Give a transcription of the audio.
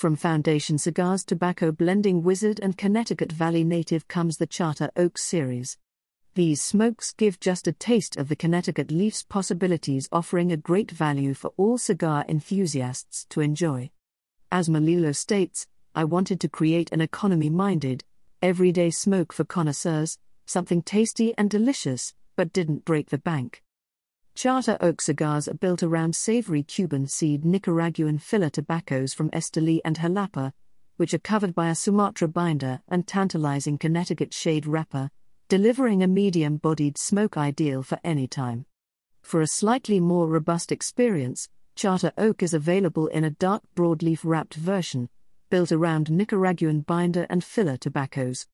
From Foundation Cigars Tobacco Blending Wizard and Connecticut Valley Native comes the Charter Oak series. These smokes give just a taste of the Connecticut leaf's possibilities, offering a great value for all cigar enthusiasts to enjoy. As Melillo states, I wanted to create an economy minded, everyday smoke for connoisseurs, something tasty and delicious, but didn't break the bank. Charter oak cigars are built around savory Cuban seed Nicaraguan filler tobaccos from Esteli and Jalapa, which are covered by a Sumatra binder and tantalizing Connecticut shade wrapper, delivering a medium bodied smoke ideal for any time. For a slightly more robust experience, Charter Oak is available in a dark broadleaf wrapped version, built around Nicaraguan binder and filler tobaccos.